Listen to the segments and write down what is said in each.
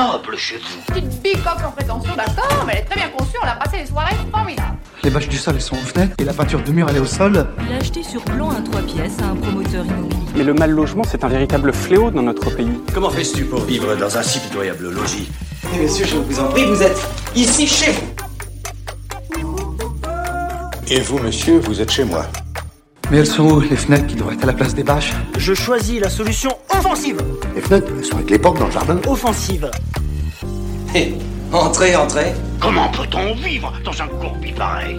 noble chez vous. Petite bicoque en prétention, d'accord, mais elle est très bien conçue, on a passé des soirées formidables. Les bâches du sol, elles sont aux fenêtres et la peinture de mur, elle est au sol. Il a acheté sur plan un 3 pièces à un promoteur immobilier. Mais le mal logement, c'est un véritable fléau dans notre pays. Comment fais-tu pour vivre dans un si pitoyable logis? Monsieur, je vous en prie, vous êtes ici chez vous. Et vous, monsieur, vous êtes chez moi. Mais elles sont où, les fenêtres qui devraient être à la place des bâches? Je choisis la solution offensive. Les fenêtres, elles sont avec les portes dans le jardin. Offensive. Hé, entrez, entrez. Comment peut-on vivre dans un courbi pareil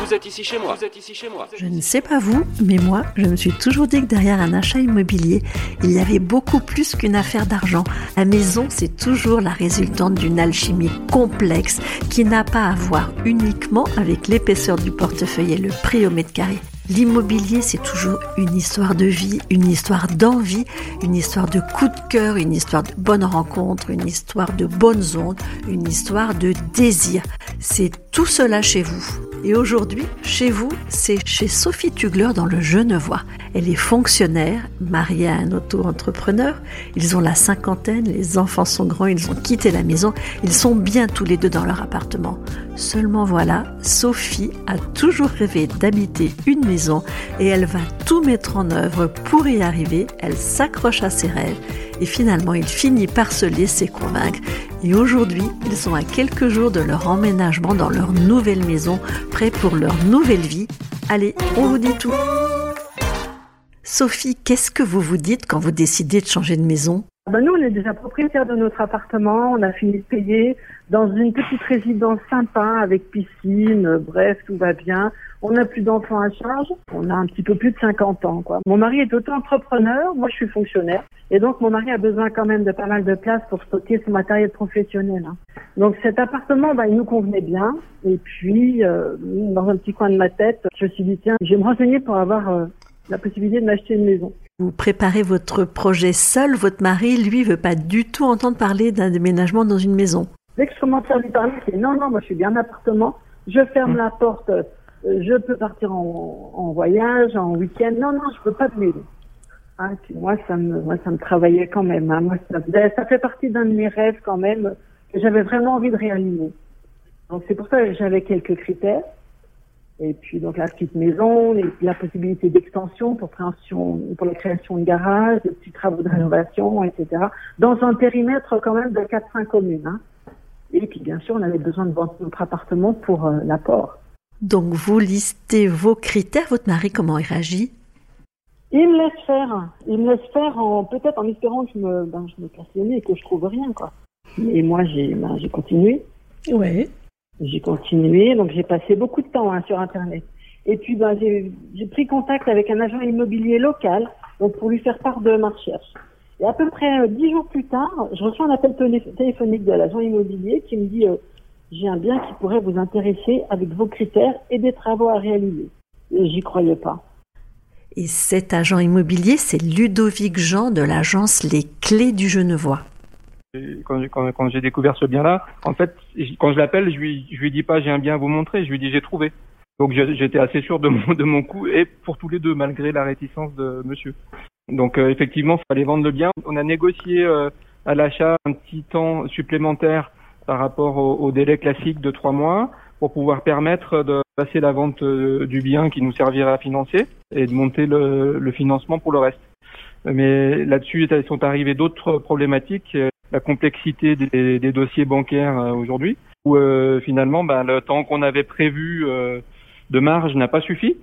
Vous êtes ici chez moi. Vous êtes ici chez moi. Je ne sais pas vous, mais moi, je me suis toujours dit que derrière un achat immobilier, il y avait beaucoup plus qu'une affaire d'argent. La maison, c'est toujours la résultante d'une alchimie complexe qui n'a pas à voir uniquement avec l'épaisseur du portefeuille et le prix au mètre carré. L'immobilier, c'est toujours une histoire de vie, une histoire d'envie, une histoire de coup de cœur, une histoire de bonnes rencontres, une histoire de bonnes ondes, une histoire de désir. C'est tout cela chez vous. Et aujourd'hui, chez vous, c'est chez Sophie Tugler dans le Genevois. Elle est fonctionnaire, mariée à un auto-entrepreneur. Ils ont la cinquantaine, les enfants sont grands, ils ont quitté la maison. Ils sont bien tous les deux dans leur appartement. Seulement voilà, Sophie a toujours rêvé d'habiter une maison et elle va tout mettre en œuvre pour y arriver. Elle s'accroche à ses rêves et finalement il finit par se laisser convaincre. Et aujourd'hui, ils sont à quelques jours de leur emménagement dans leur nouvelle maison, prêts pour leur nouvelle vie. Allez, on vous dit tout. Sophie, qu'est-ce que vous vous dites quand vous décidez de changer de maison? Ben nous, on est déjà propriétaires de notre appartement. On a fini de payer dans une petite résidence sympa avec piscine. euh, Bref, tout va bien. On n'a plus d'enfants à charge. On a un petit peu plus de 50 ans, quoi. Mon mari est auto-entrepreneur. Moi, je suis fonctionnaire. Et donc, mon mari a besoin quand même de pas mal de place pour stocker son matériel professionnel. hein. Donc, cet appartement, ben, il nous convenait bien. Et puis, euh, dans un petit coin de ma tête, je me suis dit, tiens, je vais me renseigner pour avoir euh, la possibilité de m'acheter une maison. Vous préparez votre projet seul, votre mari, lui, veut pas du tout entendre parler d'un déménagement dans une maison. Dès que je commence à lui parler, c'est non, non, moi je suis bien en appartement, je ferme la porte, euh, je peux partir en, en voyage, en week-end. Non, non, je peux pas de maison. Ah, puis moi, ça me, moi, ça me travaillait quand même. hein. Moi, ça, ça fait partie d'un de mes rêves quand même que j'avais vraiment envie de réaliser. Donc c'est pour ça que j'avais quelques critères. Et puis donc la petite maison, les- la possibilité d'extension pour, création- pour la création de garage, de petits travaux de rénovation, etc. Dans un périmètre quand même de 4-5 communes. Hein. Et puis bien sûr, on avait besoin de vendre notre appartement pour euh, l'apport. Donc vous listez vos critères, votre mari comment il réagit? Il me laisse faire. Il me laisse faire en peut-être en espérant que je me, ben, je me casse le nez et que je trouve rien quoi. Et moi j'ai, ben, j'ai continué. Ouais. J'ai continué, donc j'ai passé beaucoup de temps hein, sur Internet. Et puis ben, j'ai pris contact avec un agent immobilier local donc pour lui faire part de ma recherche. Et à peu près euh, dix jours plus tard, je reçois un appel télé- téléphonique de l'agent immobilier qui me dit euh, j'ai un bien qui pourrait vous intéresser avec vos critères et des travaux à réaliser. J'y croyais pas. Et cet agent immobilier, c'est Ludovic Jean de l'agence Les Clés du Genevois. Quand, j'ai- quand, quand j'ai découvert ce bien-là, en fait, quand je l'appelle, je lui, je lui dis pas j'ai un bien à vous montrer, je lui dis j'ai trouvé. Donc j'étais assez sûr de mon, de mon coup et pour tous les deux, malgré la réticence de monsieur. Donc euh, effectivement, il fallait vendre le bien. On a négocié euh, à l'achat un petit temps supplémentaire par rapport au, au délai classique de trois mois pour pouvoir permettre de passer la vente euh, du bien qui nous servirait à financer et de monter le, le financement pour le reste. Mais là-dessus sont arrivées d'autres problématiques, euh, la complexité des, des dossiers bancaires euh, aujourd'hui, où finalement ben, le temps qu'on avait prévu de marge n'a pas suffi.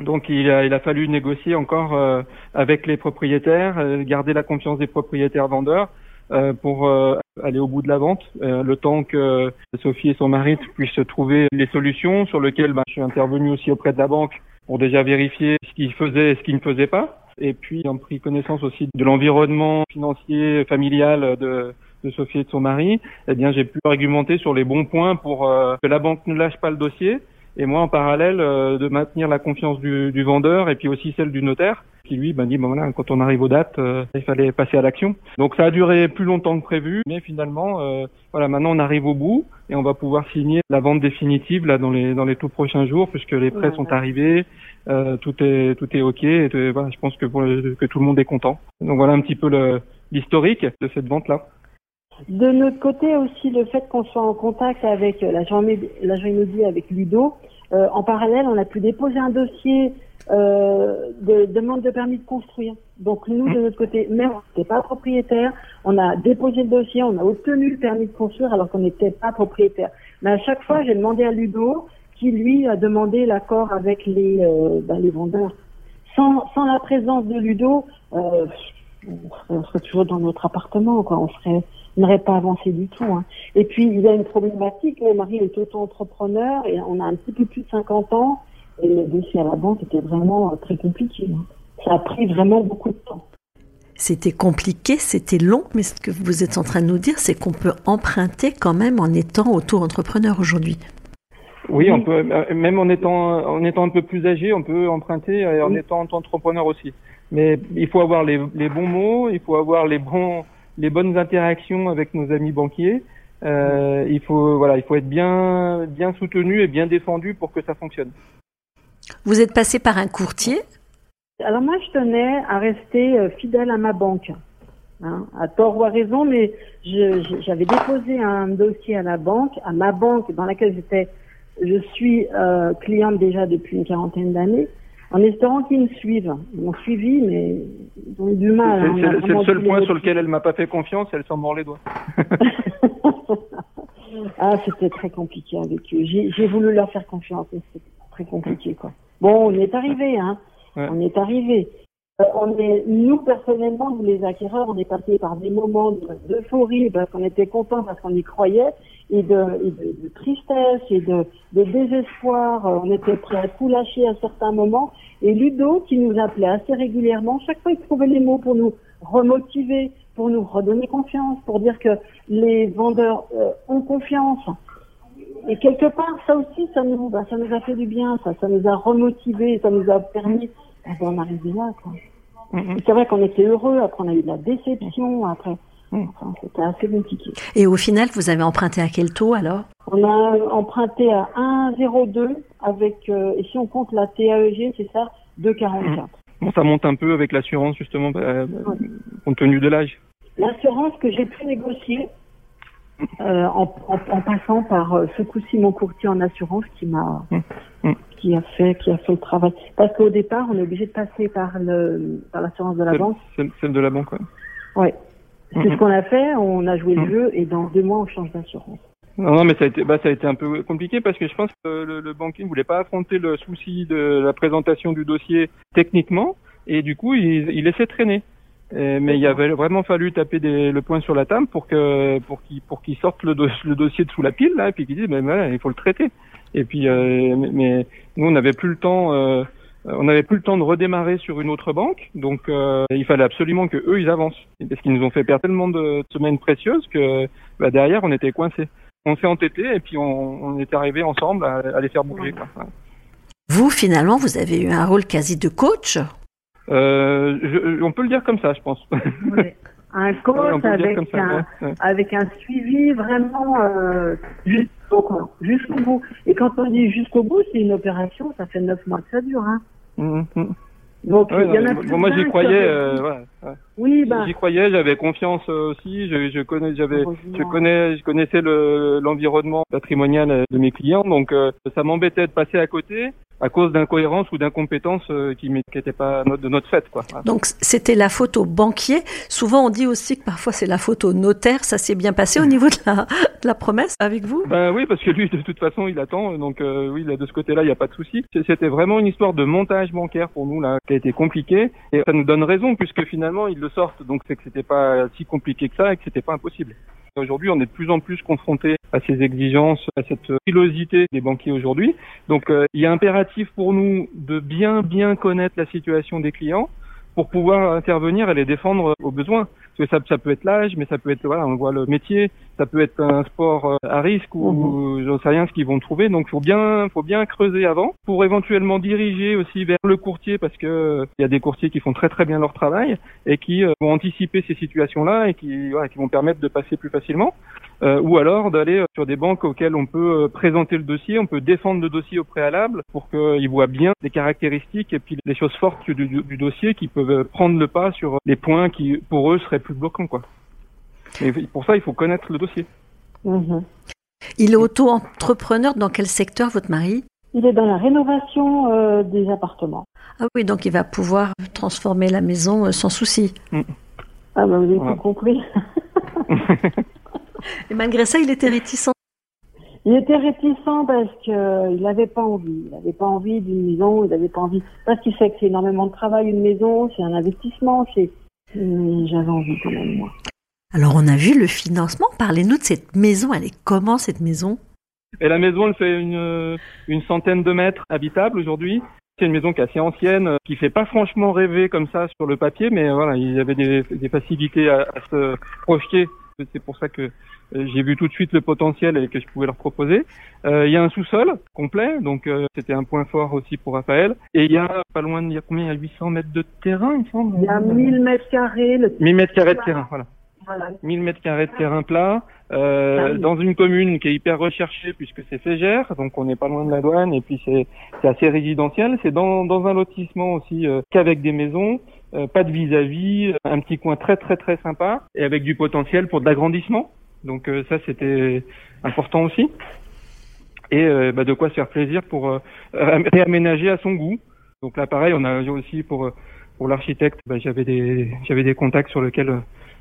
Donc il a, il a fallu négocier encore euh, avec les propriétaires, euh, garder la confiance des propriétaires vendeurs euh, pour euh, aller au bout de la vente, euh, le temps que Sophie et son mari puissent trouver les solutions sur lesquelles ben, je suis intervenu aussi auprès de la banque pour déjà vérifier ce qu'ils faisaient et ce qu'ils ne faisaient pas. Et puis en pris connaissance aussi de l'environnement financier familial de, de Sophie et de son mari, eh bien j'ai pu argumenter sur les bons points pour que la banque ne lâche pas le dossier et moi en parallèle euh, de maintenir la confiance du, du, vendeur et puis aussi celle du notaire qui lui ben, dit bon voilà quand on arrive aux dates euh, il fallait passer à l'action. Donc ça a duré plus longtemps que prévu mais finalement euh, voilà maintenant on arrive au bout et on va pouvoir signer la vente définitive là dans les dans les tout prochains jours puisque les prêts sont arrivés euh, tout est tout est ok et voilà je pense que pour que tout le monde est content. Donc voilà un petit peu le l'historique de cette vente là de notre côté aussi, le fait qu'on soit en contact avec l'agent immobilier, avec Ludo, euh, en parallèle, on a pu déposer un dossier euh, de demande de permis de construire. Donc nous, de notre côté, même on n'était pas propriétaire, on a déposé le dossier, on a obtenu le permis de construire alors qu'on n'était pas propriétaire. Mais à chaque fois, j'ai demandé à Ludo, qui lui a demandé l'accord avec les, euh, ben, les vendeurs. Sans, sans la présence de Ludo, euh, on serait toujours dans notre appartement, quoi. On serait n'aurait pas avancé du tout. Hein. Et puis, il y a une problématique. Mon mari est auto-entrepreneur et on a un petit peu plus de 50 ans. Et le dossier à la banque était vraiment euh, très compliqué. Hein. Ça a pris vraiment beaucoup de temps. C'était compliqué, c'était long, mais ce que vous êtes en train de nous dire, c'est qu'on peut emprunter quand même en étant auto-entrepreneur aujourd'hui. Oui, on peut, euh, même en étant, en étant un peu plus âgé, on peut emprunter et en étant entrepreneur aussi. Mais il faut avoir les, les bons mots, il faut avoir les bons, les bonnes interactions avec nos amis banquiers. Euh, il faut voilà, il faut être bien bien soutenu et bien défendu pour que ça fonctionne. Vous êtes passé par un courtier? Alors moi, je tenais à rester euh, fidèle à ma banque. Hein, à tort ou à raison, mais j'avais déposé un dossier à la banque, à ma banque dans laquelle j'étais, je suis euh, cliente déjà depuis une quarantaine d'années en espérant qu'ils me suivent. Ils m'ont suivi, mais ils ont eu du mal. C'est hein, le seul point sur lequel elle m'a pas fait confiance, elle s'en mord les doigts. ah, c'était très compliqué avec eux. J'ai voulu leur faire confiance, mais c'était très compliqué, quoi. Bon, on est arrivé, hein. On est arrivé. Euh, on est, nous personnellement, nous les acquéreurs, on est passé par des moments d'euphorie parce qu'on était contents parce qu'on y croyait, et de, et de, de, tristesse et de, de désespoir. Euh, on était prêt à tout lâcher à certains moments. Et Ludo, qui nous appelait assez régulièrement, chaque fois il trouvait les mots pour nous remotiver, pour nous redonner confiance, pour dire que les vendeurs euh, ont confiance. Et quelque part, ça aussi, ça nous, bah, ça nous a fait du bien, ça, ça nous a remotivé, ça nous a permis d'en arriver là. Mm-hmm. C'est vrai qu'on était heureux, après on a eu de la déception, après Enfin, c'était assez compliqué. Et au final, vous avez emprunté à quel taux alors? On a emprunté à 1,02 avec, euh, et si on compte la TAEG, c'est ça, 2,44. Bon, ça monte un peu avec l'assurance justement, euh, compte tenu de l'âge. L'assurance que j'ai pu négocier euh, en, en, passant par euh, ce coup-ci mon courtier en assurance qui m'a hum, hum. qui a fait qui a fait le travail. Parce qu'au départ, on est obligé de passer par le par l'assurance de la banque. Celle, de la banque, oui. Ouais. C'est ce qu'on a fait, on a joué le jeu et dans deux mois on change d'assurance. Non, non, mais ça a été, bah, ça a été un peu compliqué parce que je pense que le, le banquier ne voulait pas affronter le souci de la présentation du dossier techniquement et du coup il, il laissait traîner. mais il avait vraiment fallu taper des, le point sur la table pour que pour qu'il pour qu'il sorte le, le, dossier de sous la pile là et puis qu'il dise mais voilà, il faut le traiter. Et puis euh, mais, nous on n'avait plus le temps. Euh, on n'avait plus le temps de redémarrer sur une autre banque, donc euh, il fallait absolument que eux ils avancent. Parce qu'ils nous ont fait perdre tellement de semaines précieuses que bah, derrière on était coincés. On s'est entêté et puis on, on est arrivé ensemble à, les faire bouger. Quoi. Vous finalement vous avez eu un rôle quasi de coach? Euh, je, on peut le dire comme ça, je pense. Un coach avec, un, avec un suivi vraiment euh, jusqu'au bout. Et quand on dit jusqu'au bout, c'est une opération, ça fait neuf mois que ça dure. Hein. Mmh, mmh. Donc, il y en a bon, moi j'y croyais, euh, ouais, Oui, bah. J'y croyais, j'avais confiance euh, aussi. Je, je connais, j'avais, je connais, je connaissais le l'environnement patrimonial euh, de mes clients, donc euh, ça m'embêtait de passer à côté à cause d'incohérences ou d'incompétences euh, qui n'étaient pas de notre fait. Quoi. Donc c'était la faute au banquier. Souvent on dit aussi que parfois c'est la faute au notaire. Ça s'est bien passé au niveau de la, de la promesse avec vous? Ben oui, parce que lui de toute façon il attend. Donc euh, oui, là, de ce côté-là il n'y a pas de souci. C'était vraiment une histoire de montage bancaire pour nous là qui a été compliqué et ça nous donne raison puisque finalement ils le sortent. Donc c'est que c'était pas si compliqué que ça et que c'était pas impossible. Aujourd'hui, on est de plus en plus confronté à ces exigences, à cette frilosité des banquiers aujourd'hui. Donc, euh, il y a impératif pour nous de bien, bien connaître la situation des clients pour pouvoir intervenir et les défendre au besoin. Parce que ça, ça peut être l'âge, mais ça peut être, voilà, on voit le métier, ça peut être un sport euh, à risque ou, Mhm. ou j'en sais rien ce qu'ils vont trouver. Donc, faut bien, faut bien creuser avant pour éventuellement diriger aussi vers le courtier parce que il y a des courtiers qui font très très bien leur travail et qui euh, vont anticiper ces situations-là et qui, voilà, qui vont permettre de passer plus facilement. Euh, ou alors d'aller euh, sur des banques auxquelles on peut euh, présenter le dossier, on peut défendre le dossier au préalable pour qu'ils voient bien les caractéristiques et puis les choses fortes du, du- du dossier qui peuvent euh, prendre le pas sur les points qui pour eux seraient plus bloquants quoi. Et pour ça il faut connaître le dossier. Mhm. Il est auto-entrepreneur dans quel secteur, votre mari? Il est dans la rénovation euh, des appartements. Ah oui, donc il va pouvoir transformer la maison euh, sans souci. Ah bah vous avez Voilà. tout compris. Et malgré ça, il était réticent. Il était réticent parce que euh, il n'avait pas envie. Il n'avait pas envie d'une maison. Il n'avait pas envie parce qu'il sait que c'est énormément de travail une maison, c'est un investissement. C'est j'avais envie quand même moi. Alors on a vu le financement. Parlez-nous de cette maison. Elle est comment cette maison? Et la maison elle fait une, une centaine de mètres habitables aujourd'hui. C'est une maison qui est assez ancienne, euh, qui fait pas franchement rêver comme ça sur le papier, mais voilà, il y avait des, des facilités à, à se projeter. C'est pour ça que euh, j'ai vu tout de suite le potentiel et que je pouvais leur proposer. Euh, il y a un sous-sol complet, donc euh, c'était un point fort aussi pour Raphaël. Et il y a pas loin de il y a combien? Il y a 800 mètres de terrain, il me semble? Il y a 1000 mètres carrés. Le... 1000 mètres carrés de terrain, voilà. Voilà. 1000 mètres carrés de terrain plat, euh, Ah oui. dans une commune qui est hyper recherchée puisque c'est Fégère, donc on n'est pas loin de la douane et puis c'est c'est assez résidentiel. C'est dans, dans un lotissement aussi euh, qu'avec des maisons, euh, pas de vis-à-vis, un petit coin très très très sympa et avec du potentiel pour de l'agrandissement. Donc euh, ça c'était important aussi. Et euh, bah, de quoi se faire plaisir pour euh, réaménager à son goût. Donc là pareil, on a aussi pour euh, pour l'architecte, bah, j'avais des j'avais des contacts sur lesquels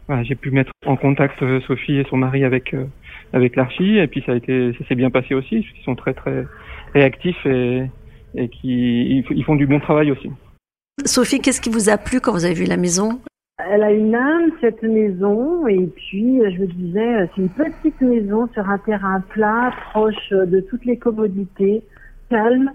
euh, j'ai pu mettre en contact euh, Sophie et son mari avec euh, avec l'archi et puis ça a été ça s'est bien passé aussi qu'ils sont très très réactifs et et qui ils, ils font du bon travail aussi. Sophie, qu'est-ce qui vous a plu quand vous avez vu la maison? Elle a une âme, cette maison, et puis euh, je me disais, euh, c'est une petite maison sur un terrain plat, proche euh, de toutes les commodités, calme,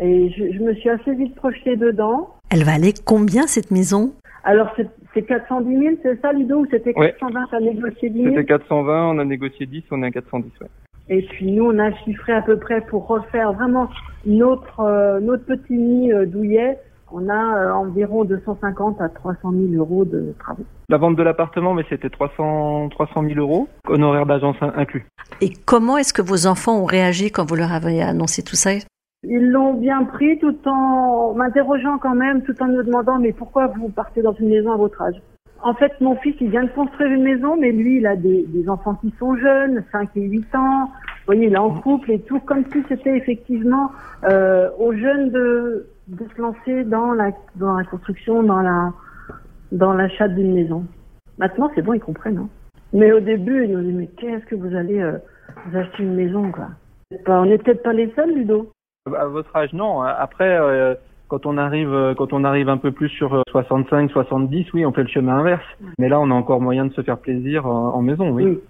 et je, je me suis assez vite projetée dedans. Elle valait combien cette maison? Alors c'est c'est 410 000, c'est ça Ludo, ou c'était Ouais. 420, t'as négocié 10 000 C'était 420, on a négocié 10, on est à 410. Ouais. Et puis nous, on a chiffré à peu près pour refaire vraiment notre, euh, notre petit nid euh, douillet, on a euh, environ 250 à 300 000 euros de travaux. La vente de l'appartement, mais c'était 300 300 000 euros, honoraires d'agence in- inclus. Et comment est-ce que vos enfants ont réagi quand vous leur avez annoncé tout ça? Ils l'ont bien pris tout en m'interrogeant quand même, tout en me demandant mais pourquoi vous partez dans une maison à votre âge? En fait, mon fils, il vient de construire une maison, mais lui, il a des, des enfants qui sont jeunes, 5 et 8 ans. Vous voyez, est en couple et tout, comme si c'était effectivement euh, aux jeunes de, de se lancer dans la, dans la construction, dans la dans l'achat d'une maison. Maintenant, c'est bon, ils comprennent. Hein. Mais au début, ils nous disaient mais qu'est-ce que vous allez euh, vous acheter une maison quoi? Bah, On n'est peut-être pas les seuls, Ludo. À votre âge, non. Après, euh, quand on arrive, quand on arrive un peu plus sur euh, 65, 70, oui, on fait le chemin inverse. Mais là, on a encore moyen de se faire plaisir en, en maison, oui. Oui.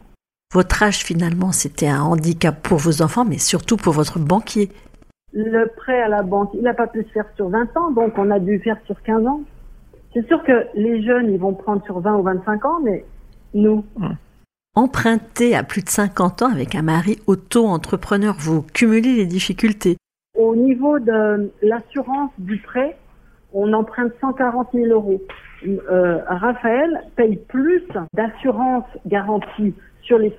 Votre âge, finalement, c'était un handicap pour vos enfants, mais surtout pour votre banquier. Le prêt à la banque, il n'a pas pu se faire sur 20 ans, donc on a dû faire sur 15 ans. C'est sûr que les jeunes, ils vont prendre sur 20 ou 25 ans, mais nous, Emprunter à plus de 50 ans avec un mari auto-entrepreneur, vous cumulez les difficultés. au niveau de l'assurance du prêt, on emprunte 140 000 euros. Euh, Raphaël paye plus d'assurance garantie sur les,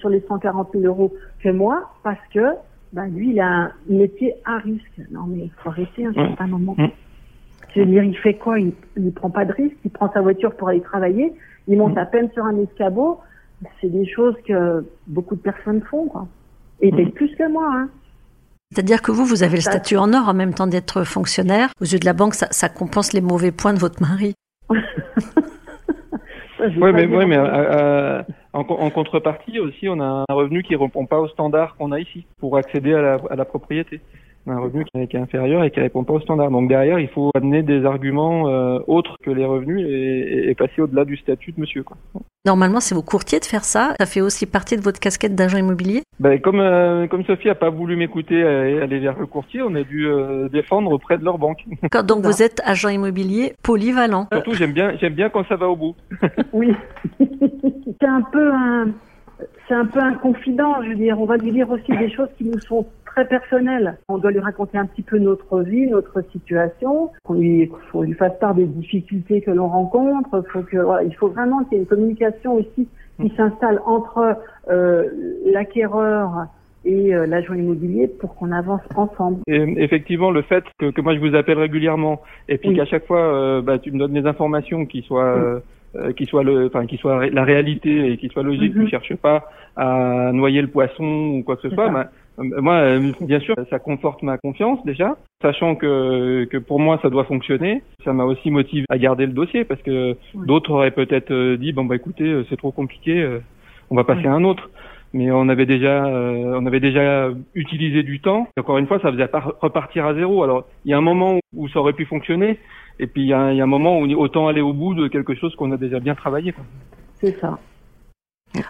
sur les 140 000 euros que moi parce que ben, lui, il a un métier à risque. Non, mais il faut arrêter un certain moment. Je veux dire, il fait quoi? Il ne prend pas de risque, il prend sa voiture pour aller travailler, il monte à peine sur un escabeau. C'est des choses que beaucoup de personnes font. Quoi. Et paye plus que moi. Hein. C'est-à-dire que vous, vous avez le statut en or en même temps d'être fonctionnaire. Aux yeux de la banque, ça, ça compense les mauvais points de votre mari. Oui, mais, ouais, mais euh, en, co- en contrepartie aussi, on a un revenu qui répond pas au standard qu'on a ici pour accéder à la propriété. Un revenu qui est, qui est inférieur et qui répond pas au standard. Donc derrière, il faut amener des arguments euh, autres que les revenus et, et passer au-delà du statut de monsieur. Quoi. Normalement, c'est vos courtiers de faire ça. Ça fait aussi partie de votre casquette d'agent immobilier? Ben, comme, euh, comme Sophie a pas voulu m'écouter et aller vers le courtier, on a dû euh, défendre auprès de leur banque. Quand, donc vous êtes agent immobilier polyvalent. Surtout, j'aime bien, j'aime bien quand ça va au bout. oui. c'est un peu un, c'est un peu un confident. Je veux dire, on va lui dire aussi des choses qui nous sont très personnelles. On doit lui raconter un petit peu notre vie, notre situation. Qu'on lui, faut lui fasse part des difficultés que l'on rencontre. Faut que, voilà, il faut vraiment qu'il y ait une communication aussi qui s'installe entre euh, l'acquéreur et euh, l'agent immobilier pour qu'on avance ensemble. Et effectivement, le fait que, que moi je vous appelle régulièrement et puis Oui. qu'à chaque fois euh, bah, tu me donnes des informations qui soient euh, qui soient le enfin qui soient ré- la réalité et qui soient logiques, Mhm. tu cherches pas à noyer le poisson ou quoi que ce soit. bah, euh, moi, euh, bien sûr, ça conforte ma confiance déjà, sachant que, que pour moi ça doit fonctionner. Ça m'a aussi motivé à garder le dossier parce que d'autres auraient peut-être euh, dit bon bah écoutez c'est trop compliqué, on va passer à un autre. Mais on avait déjà, euh, on avait déjà utilisé du temps. Encore une fois, ça faisait repartir à zéro. Alors il y a un moment où ça aurait pu fonctionner, et puis il y a, un- il y a un moment où autant aller au bout de quelque chose qu'on a déjà bien travaillé. C'est ça.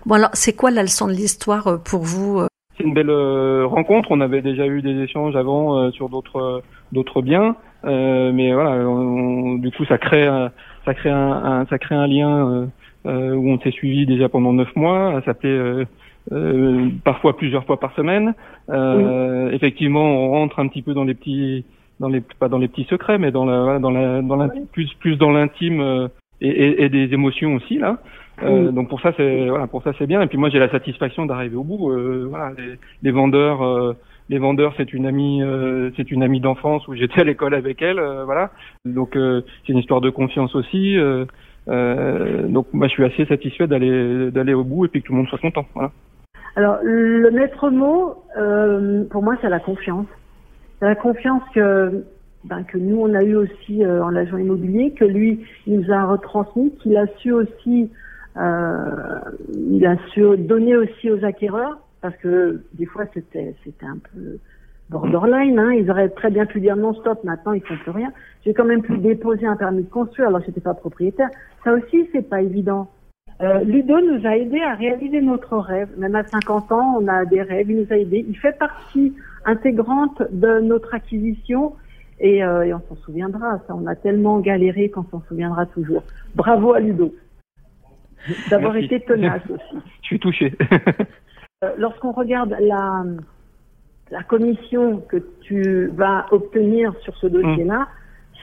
Bon alors, c'est quoi la leçon de l'histoire euh, pour vous euh? C'est une belle euh, rencontre. On avait déjà eu des échanges avant euh, sur d'autres d'autres biens, Euh, mais voilà, on- du coup ça crée un- ça crée un, un- ça crée un lien où on s'est suivi déjà pendant neuf mois. Ça s'appelait euh, parfois plusieurs fois par semaine. Euh, Effectivement, on rentre un petit peu dans les petits dans les pas dans les petits secrets, mais dans la dans la dans la plus plus dans l'intime euh, et, et, et des émotions aussi là. Euh, Oui. Donc pour ça c'est voilà pour ça c'est bien et puis moi j'ai la satisfaction d'arriver au bout. Euh, voilà les, les vendeurs euh, les vendeurs c'est une amie euh, c'est une amie d'enfance où j'étais à l'école avec elle euh, voilà donc euh, c'est une histoire de confiance aussi. Euh, euh, donc moi je suis assez satisfait d'aller d'aller au bout et puis que tout le monde soit content voilà. Alors, le maître mot, euh, pour moi, c'est la confiance. C'est la confiance que, ben, que nous, on a eu aussi euh, en agent immobilier, que lui, il nous a retransmis, qu'il a su aussi, euh, il a su donner aussi aux acquéreurs, parce que des fois, c'était, c'était un peu borderline. Hein. Ils auraient très bien pu dire non stop. Maintenant, ils font plus rien. J'ai quand même pu déposer un permis de construire, alors j'étais pas propriétaire. Ça aussi, c'est pas évident. Euh, Ludo nous a aidé à réaliser notre rêve. Même à 50 ans, on a des rêves. Il nous a aidés. Il fait partie intégrante de notre acquisition et, euh, et on s'en souviendra. Ça, on a tellement galéré qu'on s'en souviendra toujours. Bravo à Ludo d'avoir été tenace aussi. Je suis touché. Euh, Lorsqu'on regarde la, la commission que tu vas obtenir sur ce dossier-là,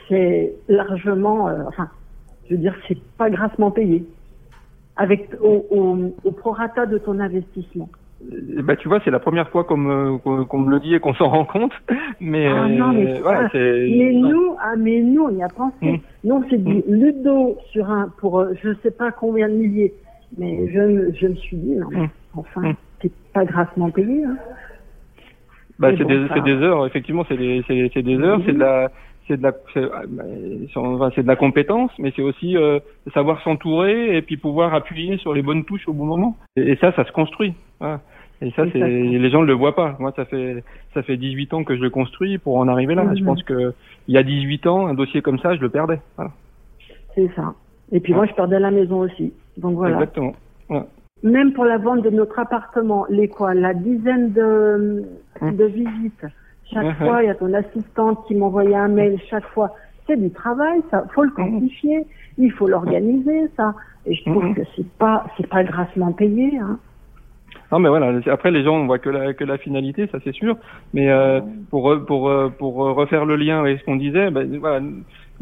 c'est largement, enfin, je veux dire, c'est pas grassement payé avec au, au, au prorata de ton investissement. Eh ben, tu vois, c'est la première fois qu'on me, qu'on me le dit et qu'on s'en rend compte. Mais, Ah non, mais, euh, voilà, c'est. mais nous, ah, mais nous, on y a pensé. Mm. Nous, on s'est dit Ludo sur un, pour euh, je sais pas combien de milliers. Mais je, me- je me suis dit, non, mais Mm. enfin, Mm. c'est pas grassement payé. Hein. Bah, c'est bon, des, ça- c'est des heures, effectivement, c'est des, c'est, des heures, c'est de la, c'est de la, c'est, ah, c'est- enfin, de la compétence, mais c'est aussi euh, savoir s'entourer et puis pouvoir appuyer sur les bonnes touches au bon moment. Et, et ça, ça se construit. Voilà. Et ça, c'est, les gens ne le voient pas. Moi, ça fait, ça fait 18 ans que je le construis pour en arriver là. Mhm. Je pense que il y a 18 ans, un dossier comme ça, je le perdais. Voilà. C'est ça. Et puis moi, je perdais la maison aussi. Donc voilà. Exactement. Même pour la vente de notre appartement, les quoi, la dizaine de, de visites. Chaque Mhm. fois, il y a ton assistante qui m'envoyait un mail chaque fois. C'est du travail, ça. Faut le quantifier. Il faut l'organiser, ça. Et je trouve Mhm. que c'est pas, c'est pas grassement payé, hein. Non mais voilà, après les gens on voit que la que la finalité, ça c'est sûr, mais euh, pour re- pour euh, pour refaire le lien avec ce qu'on disait, ben, voilà,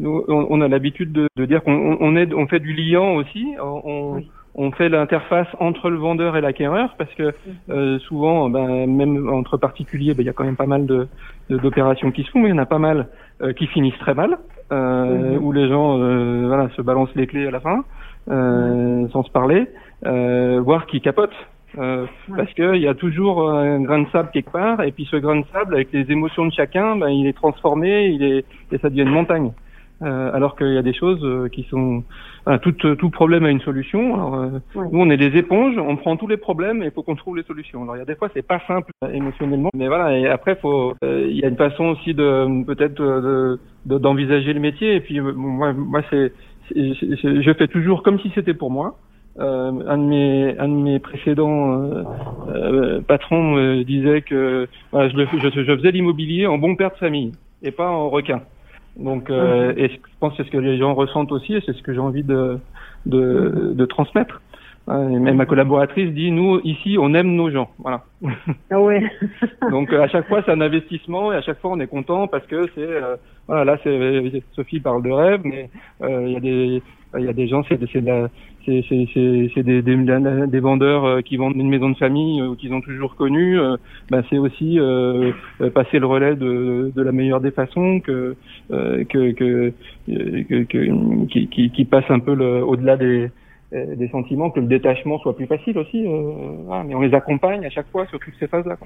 nous on, on a l'habitude de, de dire qu'on on- on on fait du liant aussi, on on fait l'interface entre le vendeur et l'acquéreur parce que euh, souvent, ben, même entre particuliers, ben, il y a quand même pas mal de de- d'opérations qui se font, mais il y en a pas mal euh, qui finissent très mal, euh, Mhm. où les gens euh, voilà se balancent les clés à la fin euh, sans se parler, euh, voire qui capotent. Euh, Parce qu'il y a toujours un grain de sable quelque part, et puis ce grain de sable, avec les émotions de chacun, ben, il est transformé, il est et ça devient une montagne. Euh, alors qu'il y a des choses euh, qui sont voilà, tout, tout problème a une solution. Alors, euh. Nous, on est des éponges, on prend tous les problèmes et il faut qu'on trouve les solutions. Alors, il y a des fois, c'est pas simple euh, émotionnellement, mais voilà. Et après, faut, euh, il y a une façon aussi de peut-être euh, de- de- d'envisager le métier. Et puis, euh, moi, moi, c'est, je fais toujours comme si c'était pour moi. Euh, un de mes un de mes précédents euh, euh, patrons me disait que voilà, je, le, je, je faisais l'immobilier en bon père de famille et pas en requin. Donc, euh, et je pense que c'est ce que les gens ressentent aussi, et c'est ce que j'ai envie de, de, de transmettre. Euh, Et ma collaboratrice dit, nous, ici, on aime nos gens. Voilà. Ah ouais. Donc, euh, à chaque fois, c'est un investissement, et à chaque fois, on est content parce que c'est, euh, voilà, là, c'est, Sophie parle de rêve, mais euh, il y a des, il y a des gens, c'est, c'est de la, c'est, des, des, des vendeurs euh, qui vendent une maison de famille euh, qu'ils ont toujours connue. ben, c'est aussi euh, passer le relais de, de la meilleure des façons que euh, que, que, que, qui, qui, qui passe un peu au-delà des des sentiments, que le détachement soit plus facile aussi. euh, mais on les accompagne à chaque fois sur toutes ces phases-là.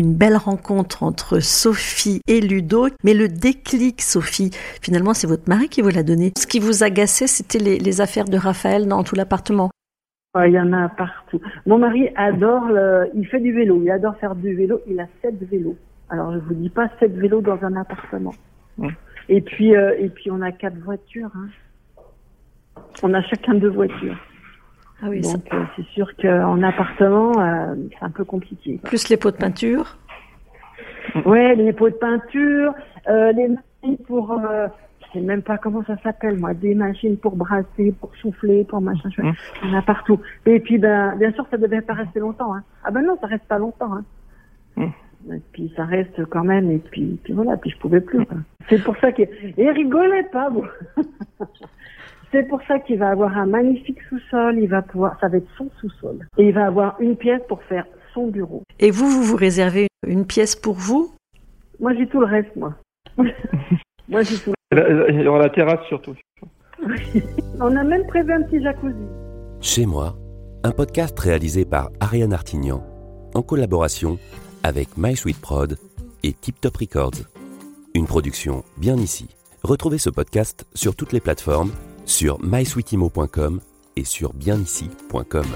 Une belle rencontre entre Sophie et Ludo. Mais le déclic, Sophie, finalement, c'est votre mari qui vous l'a donné. Ce qui vous agaçait, c'était les, les affaires de Raphaël dans tout l'appartement. Ouais, Il y en a partout. Mon mari adore, le... il fait du vélo, il adore faire du vélo, il a sept vélos. Alors je vous dis pas sept vélos dans un appartement. Et puis euh, et puis on a quatre voitures. Hein. On a chacun deux voitures. Ah oui, ça- Donc euh, c'est sûr qu'en appartement euh, c'est un peu compliqué. quoi. plus les pots de peinture. Ouais, les pots de peinture, euh, les machines pour, euh, je sais même pas comment ça s'appelle moi, des machines pour brasser, pour souffler, pour machin, chouette. il y en a partout. Et puis ben, bien sûr, ça devait pas rester longtemps. Hein. Ah ben non, ça reste pas longtemps. Hein. Et puis ça reste quand même. Et puis, puis voilà, puis je pouvais plus. C'est pour ça que et rigolez pas vous. C'est pour ça qu'il va avoir un magnifique sous-sol. Il va pouvoir, ça va être son sous-sol. Et il va avoir une pièce pour faire son bureau. Et vous, vous vous réservez une pièce pour vous? Moi, j'ai tout le reste, moi. moi, j'ai tout. Il y aura la terrasse surtout. On a même prévu un petit jacuzzi. Chez moi, un podcast réalisé par Ariane Artignan en collaboration avec My Sweet Prod et Tip Top Records. Une production bien ici. Retrouvez ce podcast sur toutes les plateformes, sur mysweetimo.com et sur bienici.com.